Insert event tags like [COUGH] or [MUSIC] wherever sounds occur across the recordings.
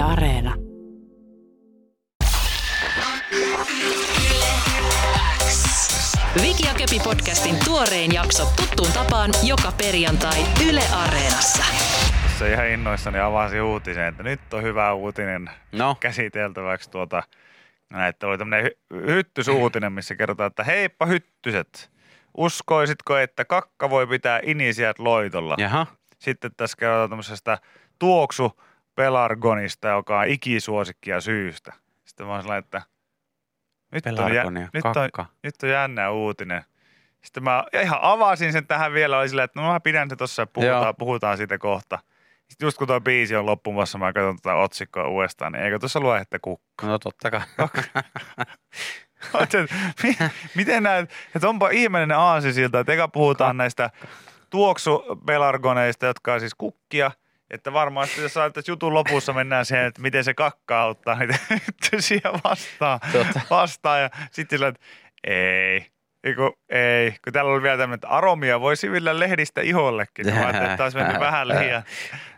Areena. Viki ja Köpi podcastin tuorein jakso tuttuun tapaan joka perjantai Yle Areenassa. Tässä ihan innoissani avasin uutisen, että nyt on hyvä uutinen No, käsiteltäväksi tuota, että oli tämmöinen hy- hyttysuutinen, missä kerrotaan, että heippa hyttyset. Uskoisitko, että kakka voi pitää inisiät loitolla? jaha. Sitten tässä kerrotaan tämmöisestä tuoksu pelargonista, joka on ikisuosikkia syystä. Sitten mä oon sellainen, että nyt on, jä, Pelargonia, nyt, on, nyt on jännä uutinen. Sitten mä ihan avasin sen tähän vielä, oli silleen, että no mä pidän se tossa ja puhutaan, Joo. puhutaan siitä kohta. Sitten just kun tuo biisi on loppumassa, mä katson tätä otsikkoa uudestaan, niin eikö tuossa lue, että kukka? No totta kai. [LAUGHS] Miten näet, että onpa ihmeellinen aasi siltä, että eka puhutaan näistä tuoksupelargoneista, jotka on siis kukkia, että varmaan jos saatat jutun lopussa mennään siihen, että miten se kakka auttaa [LAUGHS] niitä hyttysiä vastaan, Totta. vastaan ja sitten sillä, että ei, Eiku, ei, kun täällä oli vielä tämmöinen, että aromia voi sivillä lehdistä ihollekin. Mä ajattelin, että taas mennyt vähän liian,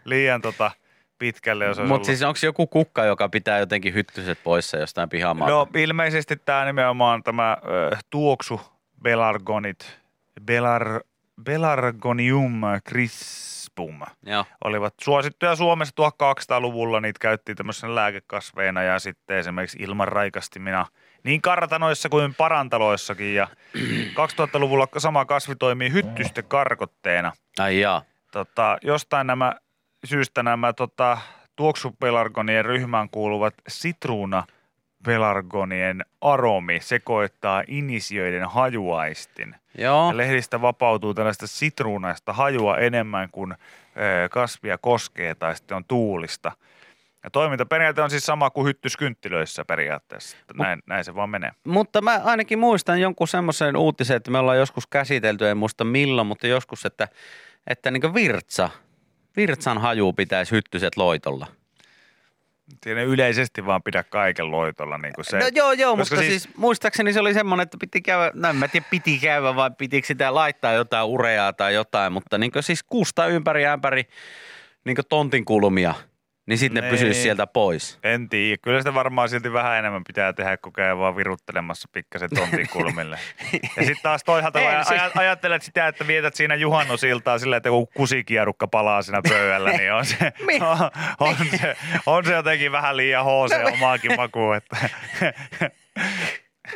liian tota, pitkälle, jos Mutta siis onko joku kukka, joka pitää jotenkin hyttyset poissa jostain pihamaalta? No ilmeisesti tämä nimenomaan tämä ö, tuoksu Belargonit, Belar, Belargonium crispum Joo. olivat suosittuja Suomessa 1200-luvulla. Niitä käyttiin tämmöisenä lääkekasveina ja sitten esimerkiksi ilmanraikastimina niin kartanoissa kuin parantaloissakin. Ja [CLEARS THROAT] 2000-luvulla sama kasvi toimii hyttysten karkotteena Ai jaa. tota, jostain nämä syystä nämä tota, tuoksupelargonien ryhmään kuuluvat sitruuna pelargonien aromi sekoittaa inisioiden hajuaistin. Joo. Ja lehdistä vapautuu tällaista sitruunaista hajua enemmän kuin kasvia koskee tai sitten on tuulista. Ja toimintaperiaate on siis sama kuin hyttyskynttilöissä periaatteessa. Näin, näin se vaan menee. Mutta mä ainakin muistan jonkun semmoisen uutisen, että me ollaan joskus käsitelty, en muista milloin, mutta joskus, että, että niin virtsa, virtsan haju pitäisi hyttyset loitolla. Siinä yleisesti vaan pidä kaiken loitolla. Niin kuin se, no joo, joo, mutta siis, siis muistaakseni se oli semmoinen, että piti käydä, no en mä tiedä piti käydä vai pitikö sitä laittaa jotain ureaa tai jotain, mutta niin siis kuusta ympäri ämpäri niin tontin kulmia, niin sitten ne Niin. pysyisi sieltä pois. En tiedä. Kyllä sitä varmaan silti vähän enemmän pitää tehdä, kun käy vaan viruttelemassa pikkasen tontin kulmille. [LAUGHS] ja sitten taas toisaalta vaan se- aj- ajattelet sitä, että vietät siinä juhannusiltaa sillä, että joku kusikierukka palaa siinä pöydällä, niin on se, Mi- [LAUGHS] on, on, se, on se jotenkin vähän liian hoose No omaakin makuun. Että. [LAUGHS]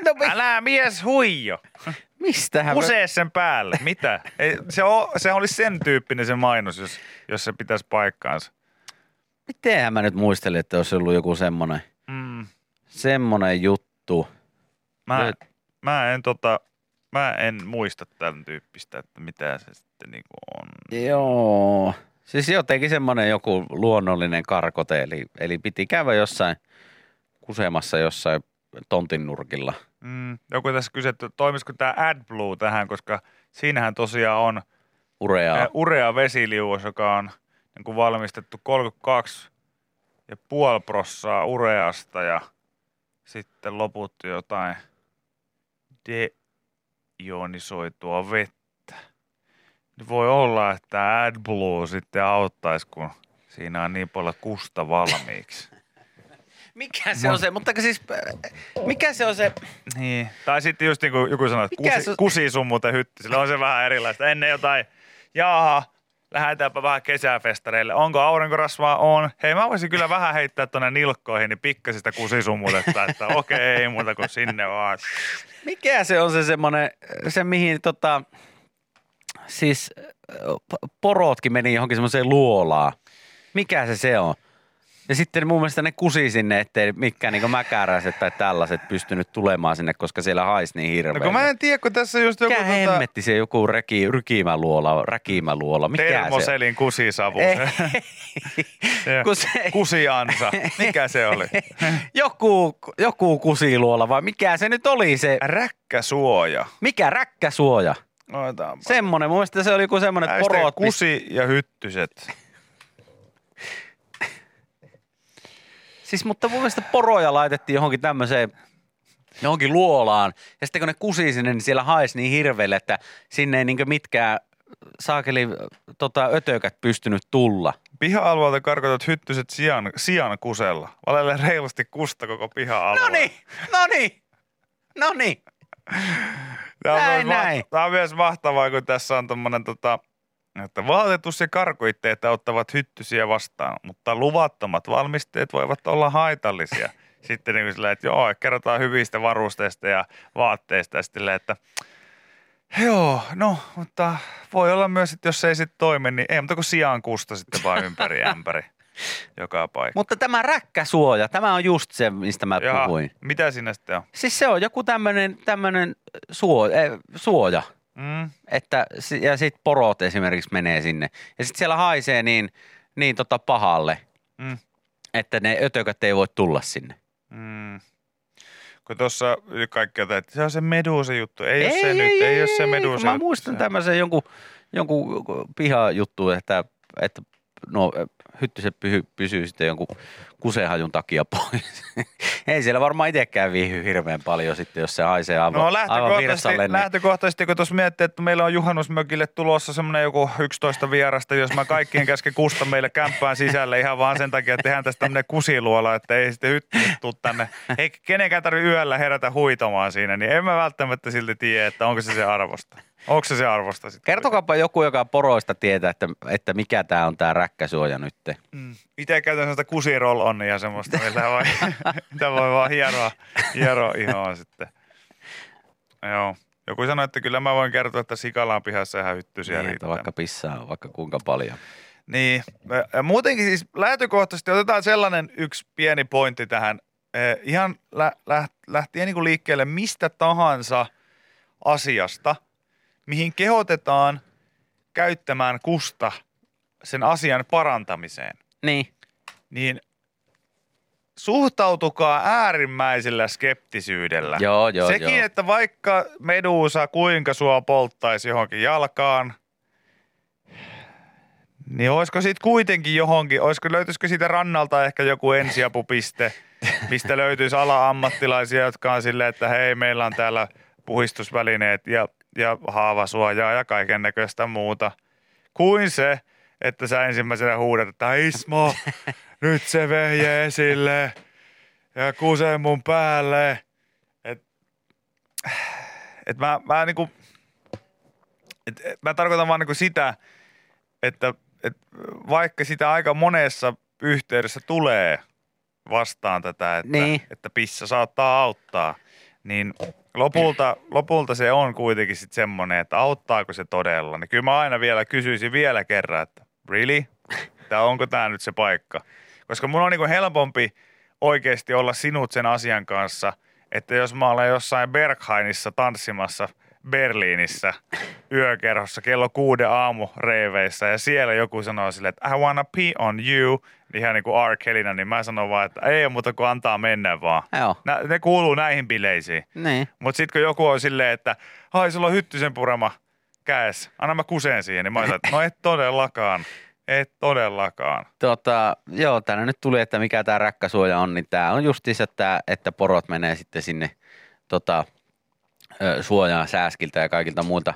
No, Älä mies huijo. mistähän? mä- Kusee sen päälle. Mitä? Ei, se, on, se olisi sen tyyppinen se mainos, jos, jos se pitäisi paikkaansa. Mitenhän mä nyt muistelin, että olisi ollut joku semmoinen, Mm. semmoinen juttu. Mä, Nyt. mä, en tota, mä en muista tämän tyyppistä, että mitä se sitten niinku on. Joo. Siis jotenkin semmoinen joku luonnollinen karkote, eli, eli piti käydä jossain kusemassa jossain tontin nurkilla. Mm, joku tässä kysytty, toimisiko tämä AdBlue tähän, koska siinähän tosiaan on Ureaa. ja. urea vesiliuos, joka on niin kuin valmistettu 32 ja puoli prossaa ureasta ja sitten loput jotain deionisoitua vettä. Niin voi olla, että AdBlue sitten auttaisi, kun siinä on niin paljon kusta valmiiksi. [LAUGHS] Mikä se on se, mutta siis mikä se on se, Niin. Tai sitten just niin kuin joku sanoi, että kusi, se- kusisummut ja hytti. Sillä on se vähän erilaista. Ennen jotain, jaha, lähdetäänpä vähän kesäfestareille. Onko aurinkorasvaa? On. Hei, mä voisin kyllä vähän heittää tuonne nilkkoihin, niin pikkasen sitä kusisummutetta, että okei, ei muuta kuin sinne vaan. mikä se on se semmoinen, se mihin tota, siis p- porotkin meni johonkin semmoiseen luolaan. Mikä se se on? Ja sitten mun mielestä ne kusi sinne, ettei mikään niin mäkäräiset tai tällaiset pystynyt tulemaan sinne, koska siellä haisi niin No hirveän. kun mä en tiedä, kun tässä just joku Mikä tota, hemmetti se joku reki, rykimäluola, räkimäluola, mikä termoselin kusisavu. Se- Kun se, Kusiansa. Mikä se oli? [LAUGHS] joku, joku kusiluola vai mikä se nyt oli se, Räkkäsuoja. mikä räkkäsuoja? Otetaanpa. Semmonen, mun mielestä se oli joku semmonen, että porot kusi ja hyttyset. Siis mutta mun mielestä poroja laitettiin johonkin tämmöiseen johonkin luolaan. Ja sitten kun ne kusi sinne, niin siellä haisi niin hirveelle, että sinne ei niinkö mitkään saakeli tota, ötökät pystynyt tulla. Piha-alueelta karkotat hyttyset sian, sian kusella. Valelle reilusti kusta koko piha-alue. No niin, no niin, no niin. Tämä on, Näin, myös, näin. ma- tämä on myös mahtavaa, kun tässä on tommonen tota, että vaatetus ja karkoitteet auttavat hyttysiä vastaan, mutta luvattomat valmisteet voivat olla haitallisia. [LAUGHS] Sitten niin sillä, että joo, kerrotaan hyvistä varusteista ja vaatteista ja silleen, että joo, no, mutta voi olla myös, että jos se ei sitten toimi, niin ei muuta kuin sijaan kusta sitten vaan ympäri [LAUGHS] ämpäri joka paikka. Mutta tämä räkkäsuoja, tämä on just se, mistä mä Jaha, puhuin. mitä siinä sitten on? Siis se on joku tämmöinen tämmönen suo, eh, suoja, Mm, että, ja sitten porot esimerkiksi menee sinne. Ja sitten siellä haisee niin, niin tota pahalle, mm, että ne ötökät ei voi tulla sinne. mm. Kun tuossa kaikki jotain, että se on se meduusa juttu. Ei, ole se nyt, ei, ole se meduusa Mä muistan Se- tämmöisen jonkun, jonkun pihajuttu, että, että no, hyttyset pyhy, pysyy sitten jonkun kusehajun takia pois. [LAUGHS] ei siellä varmaan itsekään viihy hirveän paljon sitten, jos se haisee aivan, No aivan lähtökohtaisesti, virsalle. Niin, lähtökohtaisesti, kun tuossa miettii, että meillä on juhannusmökille tulossa semmoinen joku 11 vierasta, jos mä kaikkien käsken kusta meille kämppään sisälle ihan vaan sen takia, että tehdään tästä tämmöinen kusiluola, että ei sitten hyttyset tuu tänne. Ei kenenkään tarvitse yöllä herätä huitomaan siinä, niin en mä välttämättä silti tiedä, että onko se se arvosta. Onko se se arvosta sitten? Kertokaapa joku, joka poroista tietää, että, että mikä tämä on tämä räkkäsuoja nyt. Mm. Itse käytän sellaista kusiroll onnia semmoista, millä voi, [LAUGHS] mitä voi vaan hieroa, hieroa ihoa sitten. Joo. Joku sanoi, että kyllä mä voin kertoa, että Sikalaan pihassa ihan hyttysiä Niin, että riittää. vaikka pissaa on vaikka kuinka paljon. Niin. Ja Muutenkin siis lähtökohtaisesti otetaan sellainen yksi pieni pointti tähän. Eh, Ihan lä- lä- lähtien niin kuin liikkeelle mistä tahansa asiasta, mihin kehotetaan käyttämään kusta sen asian parantamiseen Niin, niin suhtautukaa äärimmäisellä skeptisyydellä. joo, joo, Sekin, joo. että vaikka medusa kuinka sua polttaisi johonkin jalkaan, niin olisiko siitä kuitenkin johonkin, olisiko, löytyisikö siitä rannalta ehkä joku ensiapupiste, mistä löytyisi ala-ammattilaisia, jotka on silleen, että hei, meillä on täällä puhistusvälineet ja, ja haavasuojaa ja kaiken näköistä muuta. Kuin se, että sä ensimmäisenä huudat, että Ismo, [LAUGHS] nyt se vehje esille ja kusee mun päälle. Et, et mä, mä niinku, et, et mä tarkoitan vaan niinku sitä, että et vaikka sitä aika monessa yhteydessä tulee vastaan tätä, että, Niin. että pissa saattaa auttaa, niin lopulta, lopulta se on kuitenkin sitten semmoinen, että auttaako se todella. Niin kyllä mä aina vielä kysyisin vielä kerran, että really? Tai onko tämä nyt se paikka? Koska mun on niinku helpompi oikeasti olla sinut sen asian kanssa, että jos mä olen jossain Berghainissa tanssimassa Berliinissä yökerhossa kello kuuden aamu reiveissä ja siellä joku sanoo silleen, että I wanna pee on you, ihan niin kuin R. Kellinä, niin mä sanon vaan, että ei muuta kuin antaa mennä vaan. Joo, Nä, ne kuuluu näihin bileisiin. niin. Mutta sitten kun joku on silleen, että hai, sulla on hyttysen purema käes, anna mä kuseen siihen, niin mä oon, että no et todellakaan, et todellakaan. Tota, joo, tänne nyt tuli, että mikä tämä räkkäsuoja on, niin tämä on justiinsa, että, että porot menee sitten sinne tota, suojaan sääskiltä ja kaikilta muilta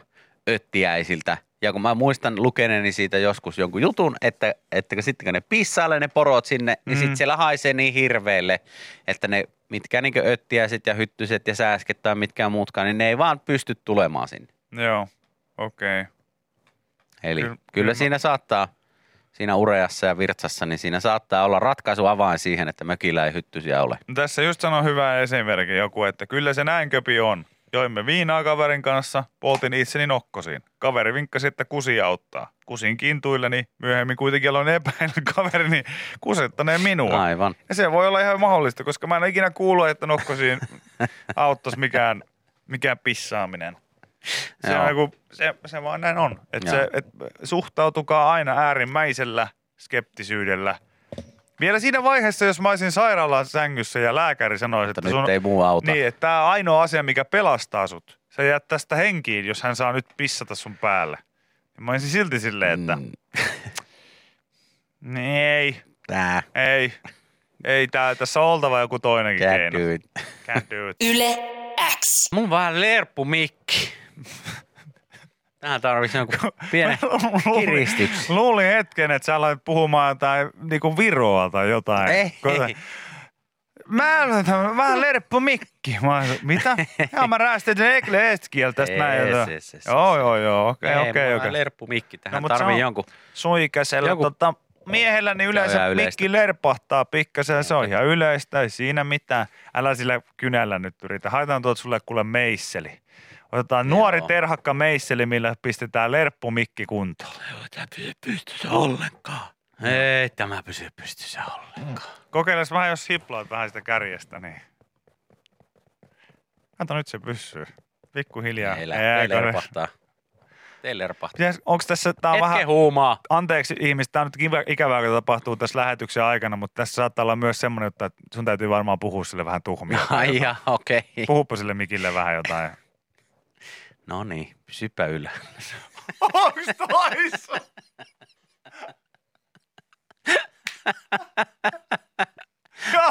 öttiäisiltä. Ja kun mä muistan lukeneeni siitä joskus jonkun jutun, että, että sitten kun ne pissailee ne porot sinne, niin Mm. sitten siellä haisee niin hirveelle, että ne mitkä niin öttiäiset ja hyttyset ja sääsket tai mitkään muutkaan, niin ne ei vaan pysty tulemaan sinne. Joo, okei. Okay. Eli Kyllä- kyllä, kyllä kyllä mä- siinä saattaa, siinä ureassa ja virtsassa, niin siinä saattaa olla ratkaisu avain siihen, että mökillä ei hyttysiä ole. No tässä just sanoi hyvä esimerkki joku, että kyllä se näin köpi on. Joimme viinaa kaverin kanssa, poltin itseni nokkosiin. Kaveri vinkkasi, että kusi auttaa. Kusin kintuilleni, myöhemmin kuitenkin aloin epäillä [LAUGHS] kaverini kusettaneen minua. Aivan. Ja se voi olla ihan mahdollista, koska mä en ikinä kuullut, että nokkosiin [LAUGHS] auttaisi mikään, mikään pissaaminen. Se, on, joku, se, se vaan näin on. Et Joo. se, et suhtautukaa aina äärimmäisellä skeptisyydellä. Vielä siinä vaiheessa, jos mä olisin sairaalan sängyssä ja lääkäri sanoisi, Mutta että, nyt ei muu auta. niin, että tämä on ainoa asia, mikä pelastaa sut. Sä jäät tästä henkiin, jos hän saa nyt pissata sun päälle. Ja mä olisin silti silleen, että Mm, mm. [LAUGHS] ei, tää, ei, ei, tää, tässä on oltava joku toinenkin can't keino. do it. Can't do it. Yle X. Mun vähän lerppu mikki. [LAUGHS] Tähän tarvitsisi jonkun pienen [LAUGHS] Luulin- kiristyksen. Luulin hetken, että sä aloit puhumaan jotain niinku Viroa tai jotain. Ei. Koska- Mä olen vähän lerppu mikki. Mä mitä? [LAUGHS] Joo, mä räästin ekle estkieltä tästä näin. Yes, Joo, yes, yes, joo, joo, joo, okei, Ei, okei, on okei. lerppu mikki. Tähän No, tarvii on- jonkun. Suikäisellä Joku- tota, miehellä niin yleensä mikki lerpahtaa pikkasen, se on ihan yleistä, ei siinä mitään. Älä sillä kynällä nyt yritä. Haetaan tuot sulle kuule meisseli. Otetaan Joo. nuori terhakka meisseli, millä pistetään lerppu mikki kuntoon. Joo, tämä pysy pystyssä ollenkaan. Ei tämä pysy pystyssä ollenkaan. Kokeiles vähän, jos hiplaat vähän sitä kärjestä, niin... Kato, nyt se pysyy. Pikkuhiljaa. Ei lähtee Ei, kato. lerpahtaa. Tee lerpahtaa. Onks tässä, tää on Hetken vähän, huumaa. anteeksi ihmistä, tää on nyt ikävää, kun tapahtuu tässä lähetyksen aikana, mutta tässä saattaa olla myös semmoinen, että sun täytyy varmaan puhua sille vähän tuhmia. Ai okei. Puhuppa sille mikille vähän jotain. No niin, pysypä yllä. Onks toissa?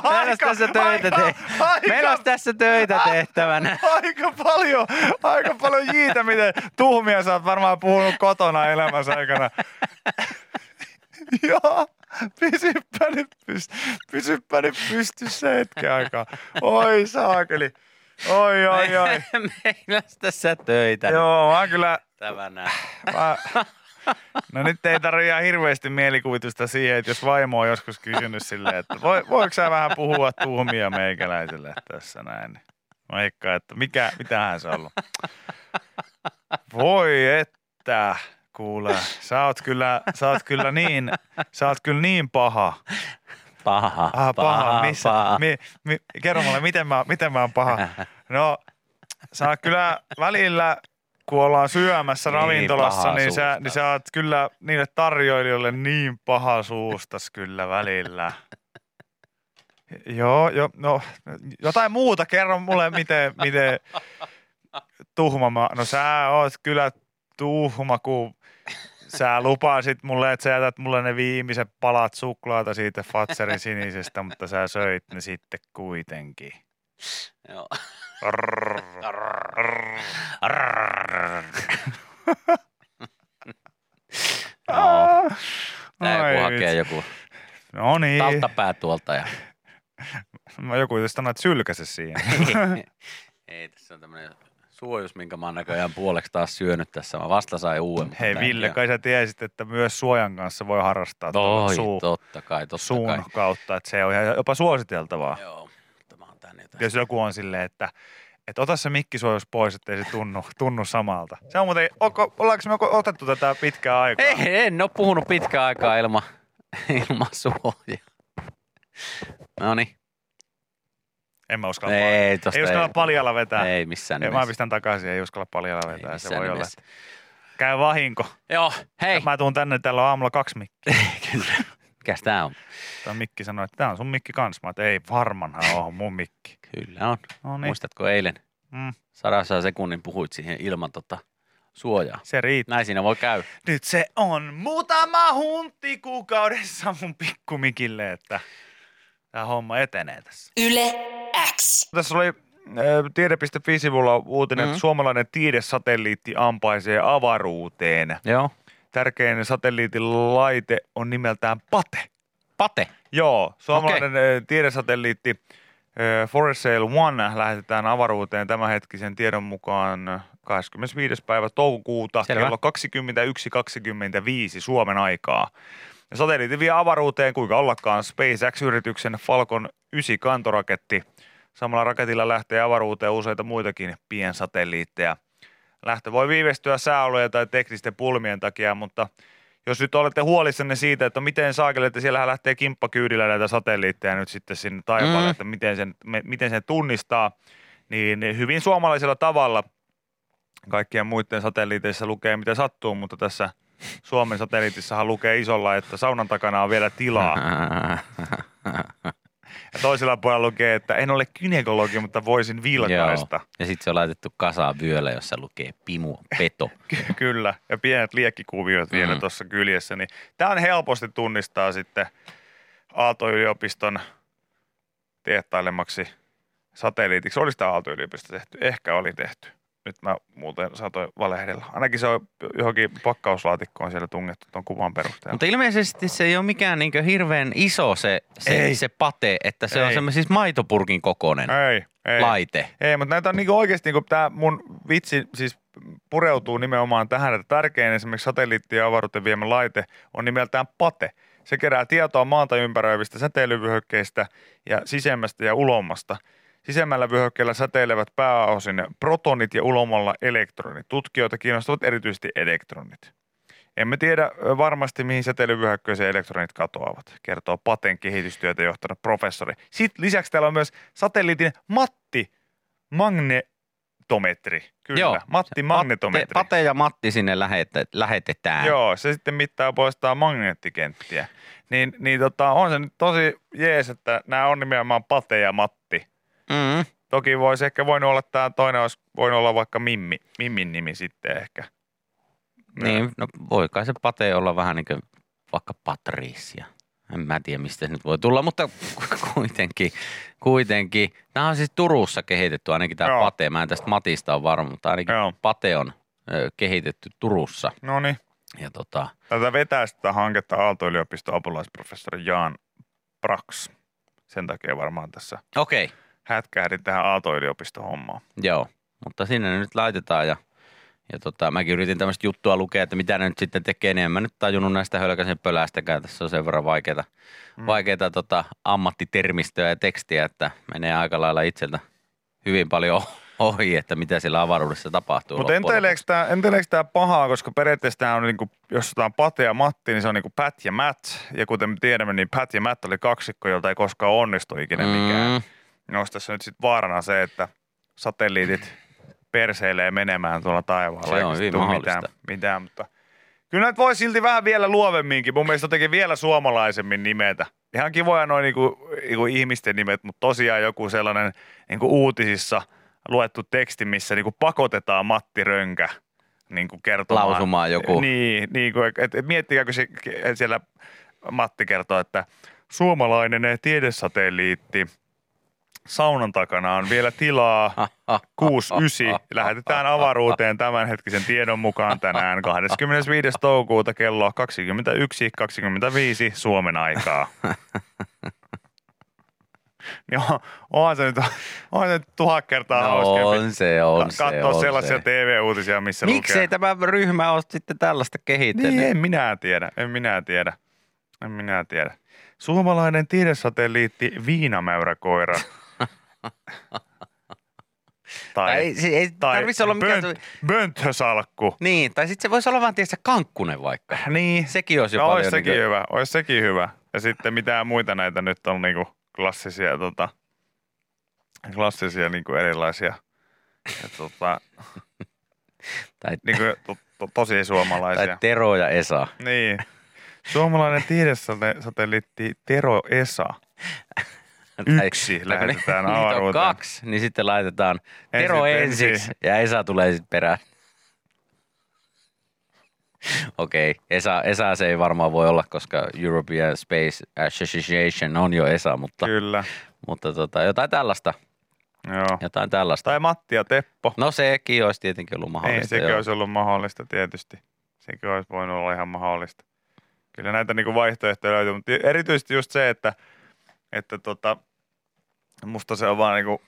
Meillä olisi tässä töitä te- Meillä olisi tässä töitä tehtävänä. aika paljon, aika paljon jiitä, miten tuhmia sä oot varmaan puhunut kotona elämässä aikana. [LAUGHS] Joo, pysyppä nyt, pyst- pysyppä nyt pystyssä hetken aikaa. Oi saakeli. Oi, oi, oi. Meillä olisi tässä töitä Joo, mä kyllä, tehtävänä. mä... No nyt ei tarvitse ihan hirveästi mielikuvitusta siihen, että jos vaimo on joskus kysynyt silleen, että voi, voiko sä vähän puhua tuhmia meikäläiselle tässä näin. Mä veikkaan, että mikä, mitähän se on ollut. Voi että, kuule, sä oot kyllä, sä oot kyllä niin, sä oot kyllä niin paha. Paha, Ah, paha, paha, missä? paha. Mi, mi, kerro mulle, miten mä, miten mä oon paha? No, sä oot kyllä välillä, kun ollaan syömässä Niin, ravintolassa, niin sä, niin sä oot kyllä niille tarjoilijoille niin paha suustas kyllä välillä. Joo, jo, no, jotain muuta, kerro mulle, miten, miten tuhma mä, no sä oot kyllä tuhma, kun sä lupasit mulle, että sä jätät mulle ne viimeiset palat suklaata siitä Fatserin sinisestä, mutta sä söit ne sitten kuitenkin. Joo. No, tää joku hakee joku No niin. talttapää tuolta ja Mä joku just sanoi, että sylkäse siihen. [LAUGHS] Ei, tässä on tämmönen suojus, minkä mä oon näköjään puoleksi taas syönyt tässä. Mä vasta sain uuden. Hei Ville, on- kai sä tiesit, että myös suojan kanssa voi harrastaa Toi, suu, totta kai, totta suun kai. kautta, että se on ihan jopa suositeltavaa. Joo, tämä on tänne. Jos joku on silleen, että, että ota se mikkisuojus pois, ettei se tunnu, tunnu samalta. Se on muuten, onko, ollaanko me otettu tätä pitkää aikaa? Ei, en ole puhunut pitkään aikaa ilman, [LAUGHS] ilman suojaa. No niin. En mä uskalla Ei, ei, ei uskalla ei. paljalla vetää. Ei missään Ei, mä nimessä. pistän takaisin, ei uskalla paljalla Ei vetää. Se missään voi olla, nimessä. että käy vahinko. Joo, hei. Mä tuun tänne, täällä on aamulla kaksi mikkiä. [LAUGHS] Kyllä. Mikäs tää on? Tämä mikki sanoi, että tämä on sun mikki kans. Mä että ei varmanhan on mun mikki. Kyllä on. No niin, Muistatko eilen mm, sadassa sekunnin puhuit siihen ilman tota suojaa? se riittää. Näin siinä voi käydä. Nyt se on muutama hunti kuukaudessa mun pikkumikille, että tämä homma etenee tässä. Yle X. Tässä oli äh, tiede.fi-sivulla uutinen, Mhm. että suomalainen tiedesatelliitti ampaisee avaruuteen. Joo. Tärkein satelliitin laite on nimeltään PATE. Pate. Joo, suomalainen okay. tiedesatelliitti äh, Forest Sail One lähetetään avaruuteen tämänhetkisen tiedon mukaan 25. päivä toukokuuta Selvä. kello 21.25 Suomen aikaa. Ja satelliitti vie avaruuteen kuinka ollakaan SpaceX-yrityksen Falcon 9 kantoraketti. Samalla raketilla lähtee avaruuteen useita muitakin piensatelliitteja. Lähtö voi viivästyä sääolojen tai teknisten pulmien takia, mutta jos nyt olette huolissanne siitä, että miten saakelle, että siellähän lähtee kimppakyydillä näitä satelliitteja nyt sitten sinne taivaalle, Mm. että miten sen, me, miten sen tunnistaa, niin hyvin suomalaisella tavalla kaikkien muiden satelliiteissa lukee mitä sattuu, mutta tässä Suomen satelliitissahan lukee isolla, että saunan takana on vielä tilaa. [LAUGHS] Ja toisella puolella lukee, että en ole kynekologi, mutta voisin vilkaista. Joo. Ja sitten se on laitettu kasaan vyöllä, jossa lukee pimu, peto. [LAUGHS] Ky- Kyllä, ja pienet liekkikuviot vielä Mm. tuossa kyljessä. Niin tämä on helposti tunnistaa sitten Aalto-yliopiston tehtailemaksi satelliitiksi. Olisi tämä Aalto-yliopisto tehty? Ehkä oli tehty. Nyt mä muuten saatoin valehdella. Ainakin se on johonkin pakkauslaatikkoon siellä tungettu tuon kuvan perusteella. Mutta ilmeisesti se ei ole mikään niin hirveän iso se, se, Ei. se pate, että se on Ei. semmoinen siis maitopurkin kokoinen ei, ei. laite. Ei, mutta näitä on niinku oikeasti, niinku tämä mun vitsi siis pureutuu nimenomaan tähän, että tärkein esimerkiksi satelliitti- ja avaruuteen viemä laite on nimeltään PATE. Se kerää tietoa maata ympäröivistä säteilyvyöhykkeistä ja sisemmästä ja ulommasta. Sisemmällä vyöhykkeellä säteilevät pääosin protonit ja ulomalla elektronit. Tutkijoita kiinnostavat erityisesti elektronit. Emme tiedä varmasti, mihin säteilyvyöhykkeeseen elektronit katoavat, kertoo Paten kehitystyötä johtanut professori. Sitten lisäksi täällä on myös satelliitin Matti magnetometri. Kyllä, Joo, Matti magnetometri. Pate, Pate ja Matti sinne lähette, lähetetään. Joo, se sitten mittaa poistaa magneettikenttiä. Niin, niin tota, on se nyt tosi jees, että nämä on nimenomaan Pate ja Matti. Mm. Toki voisi ehkä voinut olla tämä toinen, olisi voinut olla vaikka Mimmi, Mimmin nimi sitten ehkä. Niin, no voi kai se Pate olla vähän niin kuin vaikka Patricia. En mä tiedä, mistä se nyt voi tulla, mutta [LAUGHS] kuitenkin, kuitenkin. Nämä on siis Turussa kehitetty, ainakin tämä Joo. Pate. Mä en tästä Matista ole varma, mutta ainakin Joo. Pate on ö, kehitetty Turussa. No niin. Ja tota, Tätä vetää sitä hanketta Aalto-yliopiston apulaisprofessori Jaan Brax. Sen takia varmaan tässä okei, okay, hätkähdin tähän Aalto-yliopiston hommaan. joo. Mutta sinne ne nyt laitetaan ja, ja tota, mäkin yritin tämmöistä juttua lukea, että mitä ne nyt sitten tekee, niin en mä nyt tajunnut näistä hölkäsen pölästäkään. Tässä on sen verran vaikeita, mm. vaikeita tota, ammattitermistöä ja tekstiä, että menee aika lailla itseltä hyvin paljon [LAUGHS] ohi, että mitä siellä avaruudessa tapahtuu. Mutta loppujen enteileekö tämä, enteileekö tämä pahaa, koska periaatteessa tämä on, niinku, jos otetaan Pate ja Matti, niin se on niinku Pat ja Matt. Ja kuten me tiedämme, niin Pat ja Matt oli kaksikko, jolta ei koskaan onnistu ikinä mikään. Mm. Olisi tässä nyt sitten vaarana se, että satelliitit perseilee menemään tuolla taivaalla. Se on hyvin mahdollista. Mitään, mitään, mutta kyllä näitä voi silti vähän vielä luovemminkin. Mun mielestä jotenkin vielä suomalaisemmin nimetä. Ihan kivoja noin niinku, niinku ihmisten nimet, mutta tosiaan joku sellainen niinku uutisissa luettu teksti, missä niinku pakotetaan Matti Rönkä niinku kertomaan. Lausumaan joku. Niin, niin kuin, et, et miettikääkö se, et siellä Matti kertoo, että suomalainen tiedesatelliitti saunan takana on vielä tilaa 69. Lähetetään avaruuteen tämänhetkisen tiedon mukaan tänään 25. toukokuuta kello 21.25 Suomen aikaa. [LAUGHS] Joo, onhan se nyt, onhan se nyt tuhat kertaa No hauskempi on se, on se, katsoa on sellaisia se. TV-uutisia, missä Miksei lukee. tämä ryhmä ole sitten tällaista kehittänyt? Niin, en minä tiedä, en minä tiedä. En minä tiedä. Suomalainen tiedesatelliitti Viinamäyräkoira. [LAUGHS] tai, Tai ei, ei tai tarvitsisi olla mikään... bönt, Bönthösalkku. Niin, tai sitten se voisi olla vaan tietysti kankkunen vaikka. Niin, Sekin olisi jo no, paljon... olisi sekin niin hyvä, olisi sekin hyvä. Ja sitten mitään muita näitä nyt on niinku klassisia, tota, klassisia niinku erilaisia, ja, tota, [LAUGHS] tai, niinku, to, to, tosi suomalaisia. tai Tero ja Esa. Niin. Suomalainen tiedesatelliitti Tero Esa. [LAUGHS] Yksi Tai- lähetetään niitä on avaruuteen. kaksi, niin sitten laitetaan Tero ensin. ensiksi ja Esa tulee sitten perään. Okei, Esa, Esa se ei varmaan voi olla, koska European Space Association on jo Esa, mutta, Kyllä, mutta tota, jotain tällaista. joo. Jotain tällaista. Tai Matti ja Teppo. No sekin olisi tietenkin ollut Ei, mahdollista. sekin joo. olisi ollut mahdollista tietysti. Sekin olisi voinut olla ihan mahdollista. Kyllä näitä niinku vaihtoehtoja löytyy, mutta erityisesti just se, että, että tota, musta se on vaan niinku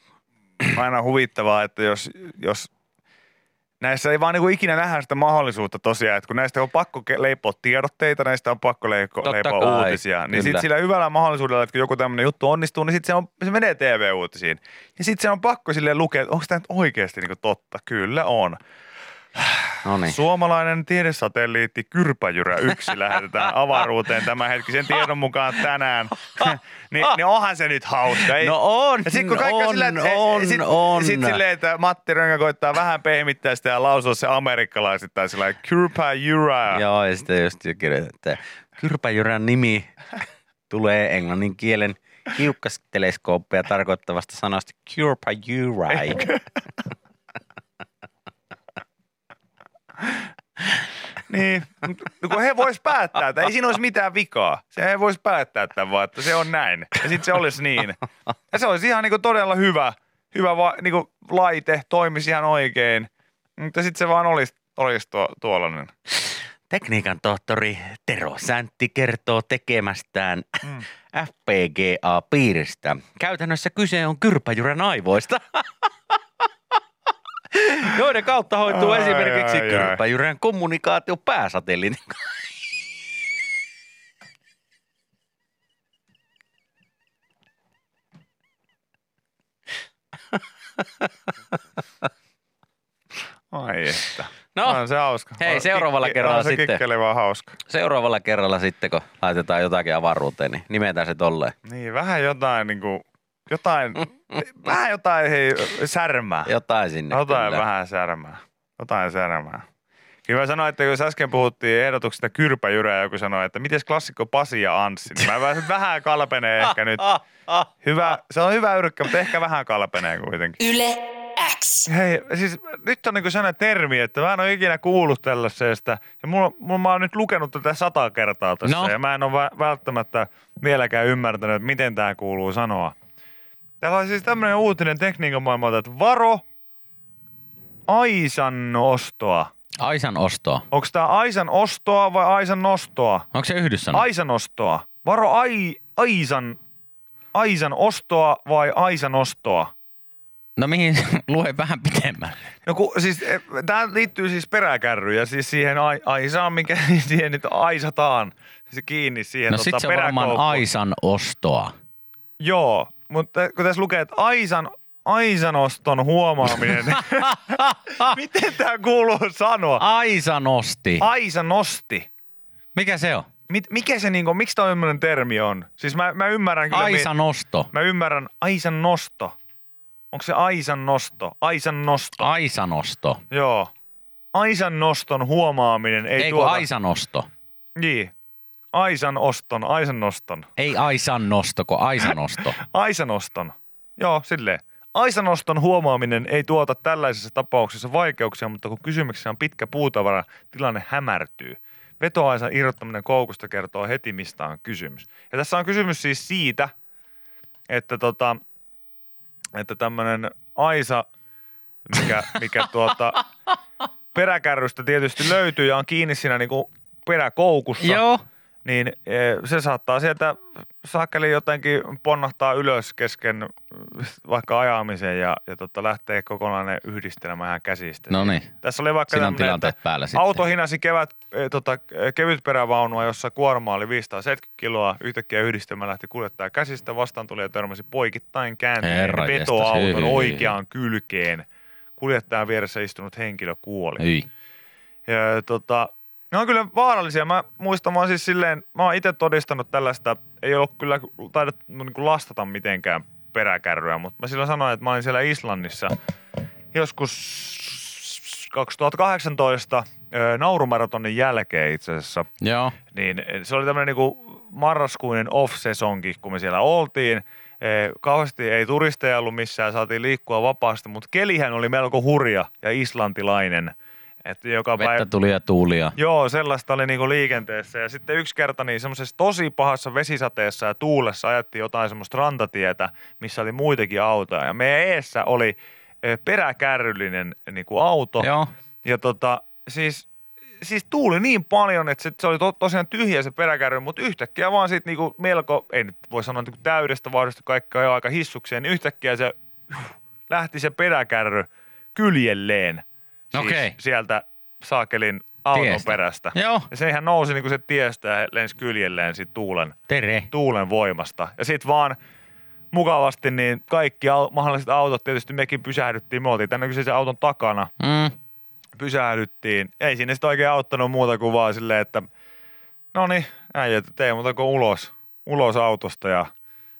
aina huvittavaa, että jos, jos näissä ei vaan niinku ikinä nähdä sitä mahdollisuutta tosiaan, että kun näistä on pakko leipoa tiedotteita, näistä on pakko leiko- leipoa kai, uutisia, niin kyllä. sitten sillä hyvällä mahdollisuudella, että kun joku tämmöinen juttu onnistuu, niin sitten se, on, se menee TV-uutisiin. Ja sitten se on pakko silleen lukea, että onko tämä nyt oikeasti niinku totta? Kyllä on. No niin. Suomalainen tiedesatelliitti Kyrpäjyrä 1 lähetetään avaruuteen tämänhetkisen tiedon mukaan tänään. [LAUGHS] niin, niin onhan se nyt hauska. Ei? No on, ja sitten kun on, sillä, että, on, sit, on. Sit silleen, että Matti Röngä koittaa vähän pehmittää sitä ja lausua se amerikkalaisittain sillä Kyrpäjyrä. Joo, ja sitten just jo kirjoitin, että Kyrpäjyrän nimi tulee englannin kielen hiukkasteleskooppeja tarkoittavasta sanasta Kyrpäjyräi. Niin, mut kun he vois päättää, että ei siinä olisi mitään vikaa. Se he vois päättää tämän vaan, että se on näin. Ja sitten se olisi niin. Ja se olisi ihan niinku todella hyvä, hyvä va, niinku laite, toimisi ihan oikein. Mutta sitten se vaan olisi, olisi tuo, tuollainen. Tekniikan tohtori Tero Säntti kertoo tekemästään Mm. FPGA-piiristä. Käytännössä kyse on kyrpäjyrän aivoista, [LAUGHS] [LAUGHS] joiden kautta hoituu Ai, esimerkiksi ai, kyrpäjyrän kommunikaatio pääsatelliitin Ai että. No, on se hauska. hei, seuraavalla kikki- kerralla on se sitten. kikkeli vaan hauska. Seuraavalla kerralla sitten, kun laitetaan jotakin avaruuteen, niin nimetään se tolleen. Niin, vähän jotain niinku, jotain, vähän jotain hei, särmää. Jotain sinne Jotain kyllä. vähän särmää. Jotain särmää. Kyllä mä sanoin, että jos äsken puhuttiin ehdotuksesta kyrpäjyrää, ja joku sanoi, että miten klassikko Pasi ja Anssi, niin mä vähän- [LAUGHS] vähän kalpenee ehkä nyt. Hyvä, se on hyvä yrkkä, mutta ehkä vähän kalpenee kuitenkin. Yle X. Hei, siis nyt on niinku sellainen termi, että mä en ole ikinä kuullut tällaisesta. Ja mulla, mulla mä oon nyt lukenut tätä sata kertaa tässä No. ja mä en ole vä- välttämättä vieläkään ymmärtänyt, että miten tämä kuuluu sanoa. Täällä on siis tämmöinen uutinen tekniikan maailmalta, että varo Aisan ostoa. Aisan ostoa. Onko tämä Aisan ostoa vai Aisan nostoa? Onko se yhdyssana? Aisan ostoa. Varo ai, Aisan, Aisan ostoa vai Aisan ostoa? No mihin [LAUGHS] lue vähän pitemmän? No kun, siis, tämä liittyy siis peräkärryyn ja siis siihen ai, aisaan, mikä [LAUGHS] siihen nyt aisataan se kiinni siihen No tota, sit se on varmaan. Aisan ostoa. Joo, mutta kun tässä lukee, että Aisan, Aisanoston huomaaminen. [LAUGHS] Miten tämä kuuluu sanoa? Aisa nosti. Aisa nosti. Mikä se on? Mit, mikä se niinku, miksi tämmöinen termi on? Siis mä, mä ymmärrän kyllä. mi- Aisa nosto. Mä ymmärrän Aisan nosto. Onko se Aisan nosto? Aisan nosto. Aisa nosto. Joo. Aisan noston huomaaminen ei, Ei kun tuota... Aisa nosto. Niin. Aisan oston, Aisan noston. Ei Aisan nosto, kun Aisa nosto. [LAUGHS] Aisan oston. Joo, silleen. Aisan oston huomaaminen ei tuota tällaisessa tapauksessa vaikeuksia, mutta kun kysymyksessä on pitkä puutavara, tilanne hämärtyy. Vetoaisan irrottaminen koukusta kertoo heti, mistä on kysymys. Ja tässä on kysymys siis siitä, että, tota, että tämmöinen Aisa, mikä, mikä [LAUGHS] tuota, peräkärrystä tietysti löytyy ja on kiinni siinä niinku peräkoukussa Joo. Niin eh, se saattaa sieltä saakeli jotenkin ponnahtaa ylös kesken eh, vaikka ajamisen ja, ja tota, lähtee kokonainen yhdistelmä ihan käsistä. No niin. Tässä oli vaikka tämmöinen, tilanteet että päällä auto hinasi kevät, eh, tota, eh, kevytperävaunua, jossa kuorma oli 570 kiloa. Yhtäkkiä yhdistelmä lähti kuljettaa käsistä, vastaan tuli ja törmäsi poikittain kääntyneen vetoauton oikeaan kylkeen. Kuljettajan vieressä istunut henkilö kuoli. Hyi. Ja tota, ne on kyllä vaarallisia. Mä muistan vaan siis silleen, mä oon itse todistanut tällaista, ei ollut kyllä taidettu niin kuin lastata mitenkään peräkärryä, mutta mä silloin sanoin, että mä olin siellä Islannissa joskus 2018 ö, naurumaratonin jälkeen itse asiassa Joo. niin se oli tämmöinen niinku marraskuinen off-sesonki, kun me siellä oltiin. Eh, Kauheasti ei turisteja ollut missään, saatiin liikkua vapaasti, mutta kelihän oli melko hurja ja islantilainen. Että joka Vettä päivä, tuli ja tuulia. Joo, sellaista oli niinku liikenteessä. Ja sitten yksi kerta niin semmoisessa tosi pahassa vesisateessa ja tuulessa ajettiin jotain semmoista rantatietä, missä oli muitakin autoja. Ja meidän eessä oli peräkärryllinen niinku auto. Joo. Ja tota, siis, siis tuuli niin paljon, että se, se oli to, tosiaan tyhjä se peräkärry, mutta yhtäkkiä vaan siitä niinku melko, ei nyt voi sanoa niinku täydestä vauhdista, kaikki on aika hissukseen, niin yhtäkkiä se lähti se peräkärry kyljelleen. Siis sieltä saakelin auton Tiestä. perästä. Joo. Ja sehän nousi niinku se tiestä ja lensi kyljelleen sit tuulen, Tere. tuulen voimasta. Ja sitten vaan mukavasti niin kaikki au- mahdolliset autot, tietysti mekin pysähdyttiin, me oltiin tämän kyseisen auton takana Mm. pysähdyttiin. Ei sinne sitten oikein auttanut muuta kuin vaan silleen, että no niin, äijät, tee muuta kuin ulos, ulos autosta. Ja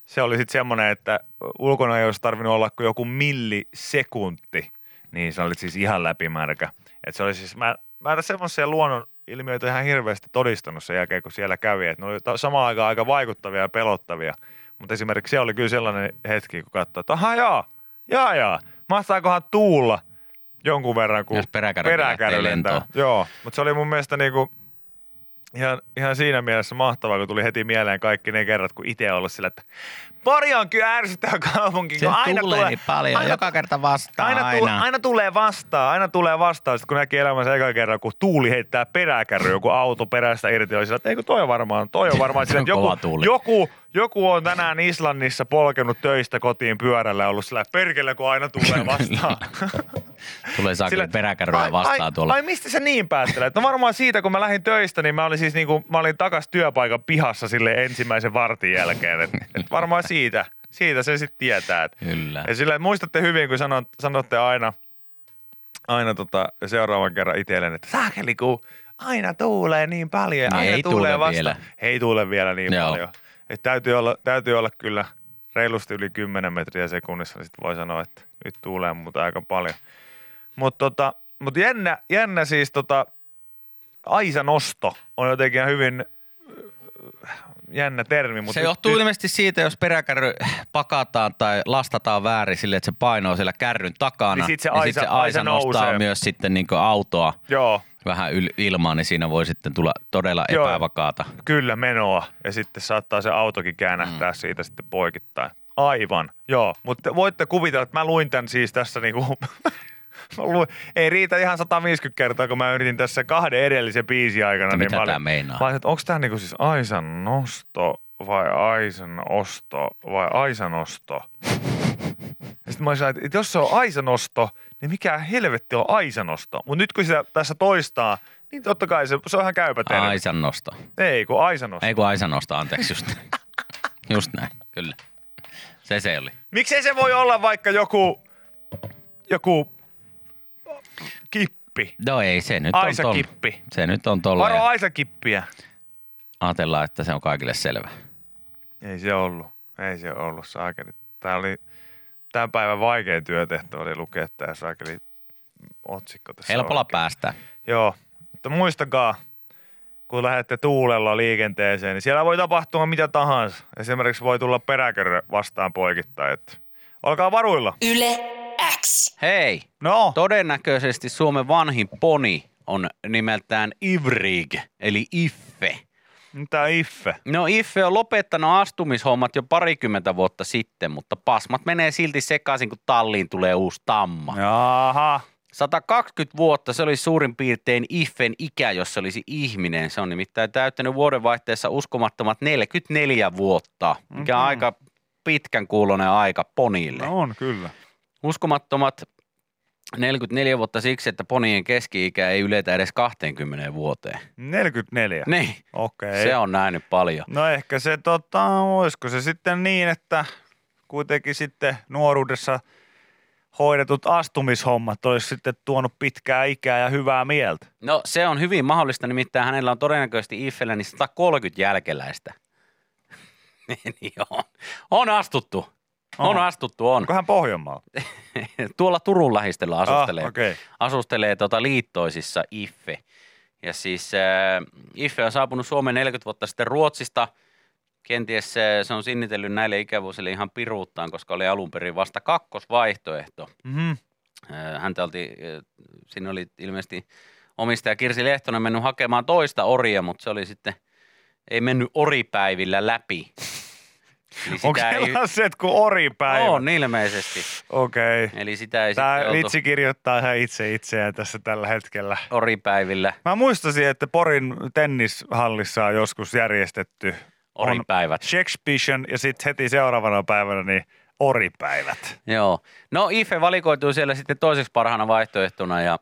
se oli sitten semmoinen, että ulkona ei olisi tarvinnut olla kuin joku millisekunti. Niin se oli siis ihan läpimärkä. Et se oli siis, mä, mä en semmoisia luonnon ilmiöitä ihan hirveästi todistanut sen jälkeen, kun siellä kävi. Et ne oli samaan aikaan aika vaikuttavia ja pelottavia. Mutta esimerkiksi se oli kyllä sellainen hetki, kun katsoi, että aha jaa, jaa jaa, mahtaakohan tuulla jonkun verran, kun Jos peräkärry peräkärry lentää. Joo, mutta se oli mun mielestä niinku, ihan, ihan siinä mielessä mahtavaa, kun tuli heti mieleen kaikki ne kerrat, kun itse ollut sillä, että Pori on kyllä ärsyttävä kaupunki, Se aina tulee niin paljon, aina, joka kerta vastaan aina, aina. Tule, aina tulee vastaan, aina tulee vastaan, sitten kun näki elämänsä eka kerran, kun tuuli heittää peräkärry, joku auto perästä irti, oli sillä, että eikö toi on varmaan, toi on varmaan [LAUGHS] sillä, että joku, joku, joku on tänään Islannissa polkenut töistä kotiin pyörällä ja ollut sillä, perkele, kun aina tulee [LAUGHS] vastaan. [LAUGHS] Tulee saakeli peräkärryä ai, vastaan ai, tuolla. Ai mistä sä niin päättelet? No varmaan siitä, kun mä lähdin töistä, niin mä olin siis niinku, mä olin takas työpaikan pihassa sille ensimmäisen vartin jälkeen. Et, et varmaan siitä, siitä se sitten tietää. Et, Kyllä. ja sillä, muistatte hyvin, kun sanot, sanotte aina, aina tota, seuraavan kerran itselleen, että saakeli, kun aina tuulee niin paljon. ja Aina ei tuulee tuule vasta. vielä. Ei tuule vielä niin Joo. paljon. Et täytyy, olla, täytyy olla kyllä reilusti yli 10 metriä sekunnissa, niin sitten voi sanoa, että nyt tuulee mutta aika paljon. Mutta tota, mut jännä, jännä siis tota, aisanosto on jotenkin hyvin jännä termi. Mutta Se johtuu ilmeisesti siitä, jos peräkärry pakataan tai lastataan väärin sille, että se painoo siellä kärryn takana. Niin sit se sit aisa- se aisa aisa nostaa nousee. myös sitten niin autoa Joo, vähän yl- ilmaan, niin siinä voi sitten tulla todella Joo. epävakaata. kyllä menoa. Ja sitten saattaa se autokin käännähtää mm. siitä sitten poikittain. Aivan, joo. Mutta voitte kuvitella, että mä luin tämän siis tässä niinku... [LAUGHS] ei riitä ihan 150 kertaa, kun mä yritin tässä kahden edellisen biisin aikana. Niin mitä mä tää olin, meinaa? Mä että onko tämä niinku siis Aisan nosto vai Aisan osto vai Aisan osto? [LAUGHS] Sitten mä olisin, että jos se on Aisanosto, niin mikä helvetti on Aisanosto? Mutta nyt kun sitä tässä toistaa, niin totta kai se, se on ihan käypä termi. Aisan nosto. Ei, kun Aisanosto. Ei kun Aisan nosto, anteeksi just [LAUGHS] just näin, kyllä. Se se oli. Miksei se voi olla vaikka joku, joku kippi? No ei, se nyt Aisa on Kippi. Se nyt on tolleen. Varo Aisa Kippiä. Ajatellaan, että se on kaikille selvä. Ei se ollut. Ei se ollut, saakeli. Tämä oli tämän päivän vaikein työtehtävä oli lukea tämä saakeli otsikko tässä. Helpolla oikein. päästä. Joo, mutta muistakaa, kun lähdette tuulella liikenteeseen, niin siellä voi tapahtua mitä tahansa. Esimerkiksi voi tulla peräkärry vastaan poikittain. Että olkaa varuilla. Yle. Hei, No, todennäköisesti Suomen vanhin poni on nimeltään Ivrig, eli Iffe. mitä Iffe? No Iffe on lopettanut astumishommat jo parikymmentä vuotta sitten, mutta pasmat menee silti sekaisin, kun talliin tulee uusi tamma. Jaha. 120 vuotta, se oli suurin piirtein Iffen ikä, jos se olisi ihminen. Se on nimittäin täyttänyt vuodenvaihteessa uskomattomat 44 vuotta, mikä on Mhm. aika pitkän kuulonen aika ponille. No on kyllä. Uskomattomat 44 vuotta siksi, että ponien keski-ikä ei yletä edes 20 vuoteen. 44. Niin, Okei. se on nähnyt paljon. No ehkä se, tota, olisiko se sitten niin, että kuitenkin sitten nuoruudessa hoidetut astumishommat olisi sitten tuonut pitkää ikää ja hyvää mieltä. No se on hyvin mahdollista, nimittäin hänellä on todennäköisesti niin 130 jälkeläistä. [LAUGHS] niin on. On astuttu. On astuttu, on. Onko hän Pohjanmaalla? [LAUGHS] Tuolla Turun lähistöllä asustelee, Ah, okei. asustelee tota liittoisissa Iffe. Ja siis äh, Iffe on saapunut Suomeen 40 vuotta sitten Ruotsista. Kenties äh, se on sinnitellyt näille ikävuosille ihan piruuttaan, koska oli alun perin vasta kakkosvaihtoehto. Mm-hmm. Äh, Häntä olti, äh, siinä oli ilmeisesti omistaja Kirsi Lehtonen mennyt hakemaan toista oria, mutta se oli sitten, ei mennyt oripäivillä läpi. Eli Onko sitä ei, sellaiset kuin oripäivä? on ilmeisesti. Okei. Okay. Eli sitä ei Tämä oltu kirjoittaa ihan itse itseään tässä tällä hetkellä. oripäivillä, Mä muistasin, että Porin tennishallissa on joskus järjestetty oripäivät. Shakespeare ja sitten heti seuraavana päivänä niin oripäivät. Joo. No Ife valikoitui siellä sitten toiseksi parhaana vaihtoehtona ja,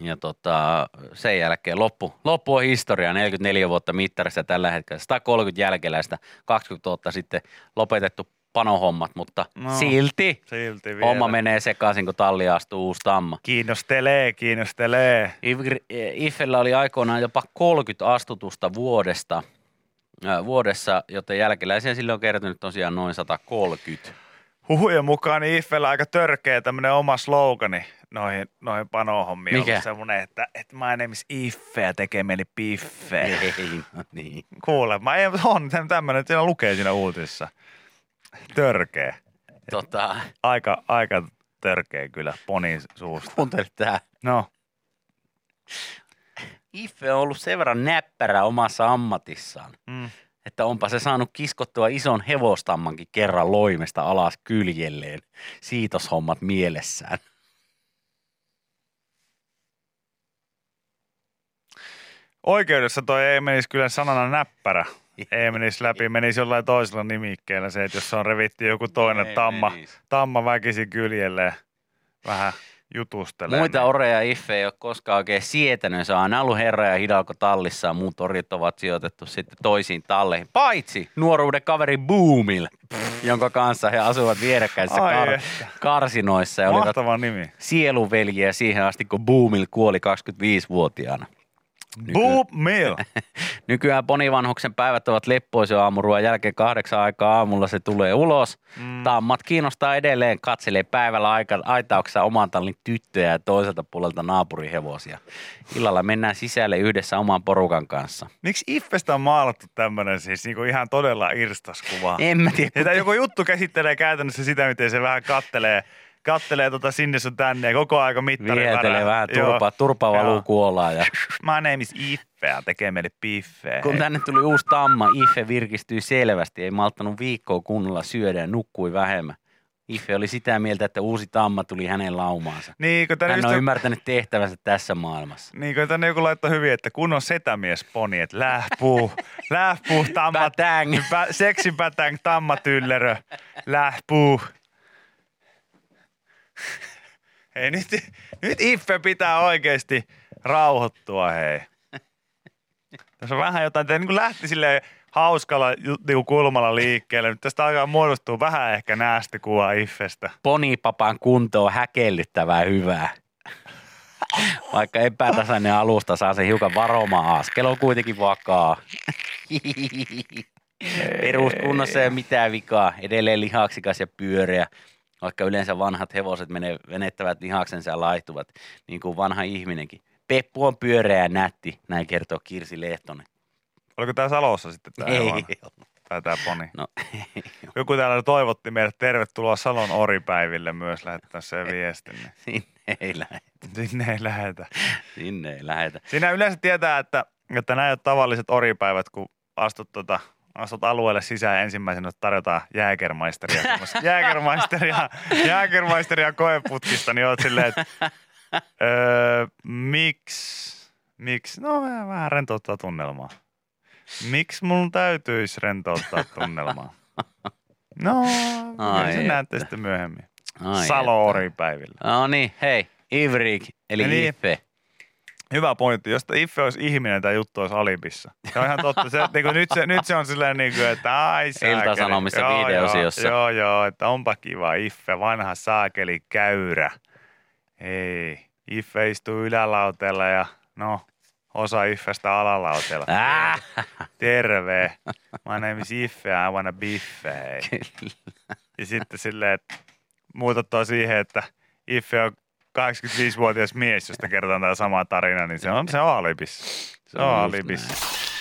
ja tota, sen jälkeen loppu, loppu on historia, 44 vuotta mittarissa tällä hetkellä, 130 jälkeläistä, 20 vuotta sitten lopetettu panohommat, mutta No, silti Silti vielä. homma menee sekaisin, kun talli astuu uusi tamma. Kiinnostelee, kiinnostelee. Ivgr- Ifellä oli aikoinaan jopa 30 astutusta vuodesta, äh, vuodessa, joten jälkeläisiä sille on kertynyt tosiaan noin 130. Huhujen mukaan niin Iffellä aika törkeä tämmönen oma slogani noihin, noihin panohommiin. Mikä? Ollut semmonen, että, että my name is Iffe ja tekee mieli piffe. Ei, no niin. Kuule, mä en, on tämmönen, että siinä lukee siinä uutisissa. Törkeä. Tota, Aika, aika törkeä kyllä ponin suusta. kuuntele tää. No, Iffe on ollut sen verran näppärä omassa ammatissaan, Mm. Että onpa se saanut kiskottua ison hevostammankin kerran loimesta alas kyljelleen. Siitoshommat mielessään. Oikeudessa toi ei menisi kyllä sanana näppärä. Ei menisi läpi, [LAUGHS] menisi jollain toisella nimikkeellä se, että jos on revitty joku toinen Ei tamma, menisi. tamma väkisin kyljelleen vähän jutustelee. Muita oreja Iffe ei ole koskaan oikein sietänyt. Se on aina ollut herra ja hidalko tallissaan. Muut orit ovat sijoitettu sitten toisiin talleihin. Paitsi nuoruuden kaveri Boomil, jonka kanssa he asuvat vierekkäisissä Ai kar- että. karsinoissa ja Mahtava nimi. sielunveljiä siihen asti, kun Boomil kuoli 25-vuotiaana. Boop Mill. [LAUGHS] Nykyään ponivanhuksen päivät ovat leppoisia aamuruoan jälkeen kahdeksan aikaa aamulla se tulee ulos. Mm. Tammat kiinnostaa edelleen, katselee päivällä aika, aitauksessa oman tallin tyttöjä ja toiselta puolelta naapurihevosia. Illalla mennään sisälle yhdessä oman porukan kanssa. Miksi Iffestä on maalattu tämmöinen siis niin kuin ihan todella irstas kuva? En mä tiedä. Joku juttu käsittelee käytännössä sitä, miten se vähän kattelee, kattelee tota sinne sun tänne ja koko aika mittari Viheltelee värää. vähän turpa, turpa valuu kuolaa. Ja [LAUGHS] My name is Iffeä, tekee meille piffeä. kun tänne tuli uusi tamma, Ife virkistyi selvästi. Ei malttanut viikkoa kunnolla syödä ja nukkui vähemmän. Ife oli sitä mieltä, että uusi tamma tuli hänen laumaansa. Niin, kun Hän just on on, ymmärtänyt tehtävänsä tässä maailmassa. niin, kun tänne joku laittoi hyvin, että kun on setämies poni, että lähpuu, lähpuu, [LAUGHS] tamma, Pätäng. pä, seksipätäng, tammatyllerö, lähpuu. [LAUGHS] Hei, nyt, nyt Iffe pitää oikeasti rauhoittua, hei. Tässä on vähän jotain, että niin lähti silleen hauskalla niinku kulmalla liikkeelle. Nyt tästä alkaa muodostua vähän ehkä näästi kuva Iffestä. ponipapan kunto on häkellyttävää hyvää. Vaikka epätasainen alusta saa se hiukan varoma askel on kuitenkin vakaa. [LAUGHS] Peruskunnossa ei ole mitään vikaa. Edelleen lihaksikas ja pyöreä. Vaikka yleensä vanhat hevoset menee, venettävät lihaksensa ja laihtuvat, niin kuin vanha ihminenkin. Peppu on pyöreä ja nätti, näin kertoo Kirsi Lehtonen. Oliko tämä Salossa sitten tämä Ei? Tai tämä poni? no, Joku täällä toivotti meidät tervetuloa Salon oripäiville myös lähettää sen viestin. niin [LAUGHS] sinne ei lähetä. Sinne ei lähetä. Sinne ei lähetä. Siinä yleensä tietää, että, että nämä ei tavalliset oripäivät, kun astut, tota, astut alueelle sisään ensimmäisenä, tarjotaan jääkermaisteria. Jääkermaisteria, jääkermaisteria koeputkista, niin oot silleen, että öö, miksi, miksi, no vähän, rentouttaa tunnelmaa. Miksi mun täytyisi rentouttaa tunnelmaa? No, Ai se näette sitten myöhemmin. Ai Salo että. oripäivillä. No niin, hei, Ivrik, eli Ja niin. Iffe. Hyvä pointti. Jos Iffe olisi ihminen, tämä juttu olisi Alibissa. Se on ihan totta. Se, niin kuin nyt, se, nyt se on silleen, niin kuin, että ai saakeli. Ilta-Sanomissa Joo, videosiossa. Joo, joo, että onpa kiva. Iffe, vanha saakeli käyrä. Ei. Iffe istuu ylälauteella ja no, osa Iffestä alalautella. Äh, Terve. My name is Iffe, I wanna biffe. Hei. Ja sitten silleen, että muutattua siihen, että Iffe on 85-vuotias mies, josta kerrotaan tämä sama tarina, niin se on, se on alibis. Se on alibis.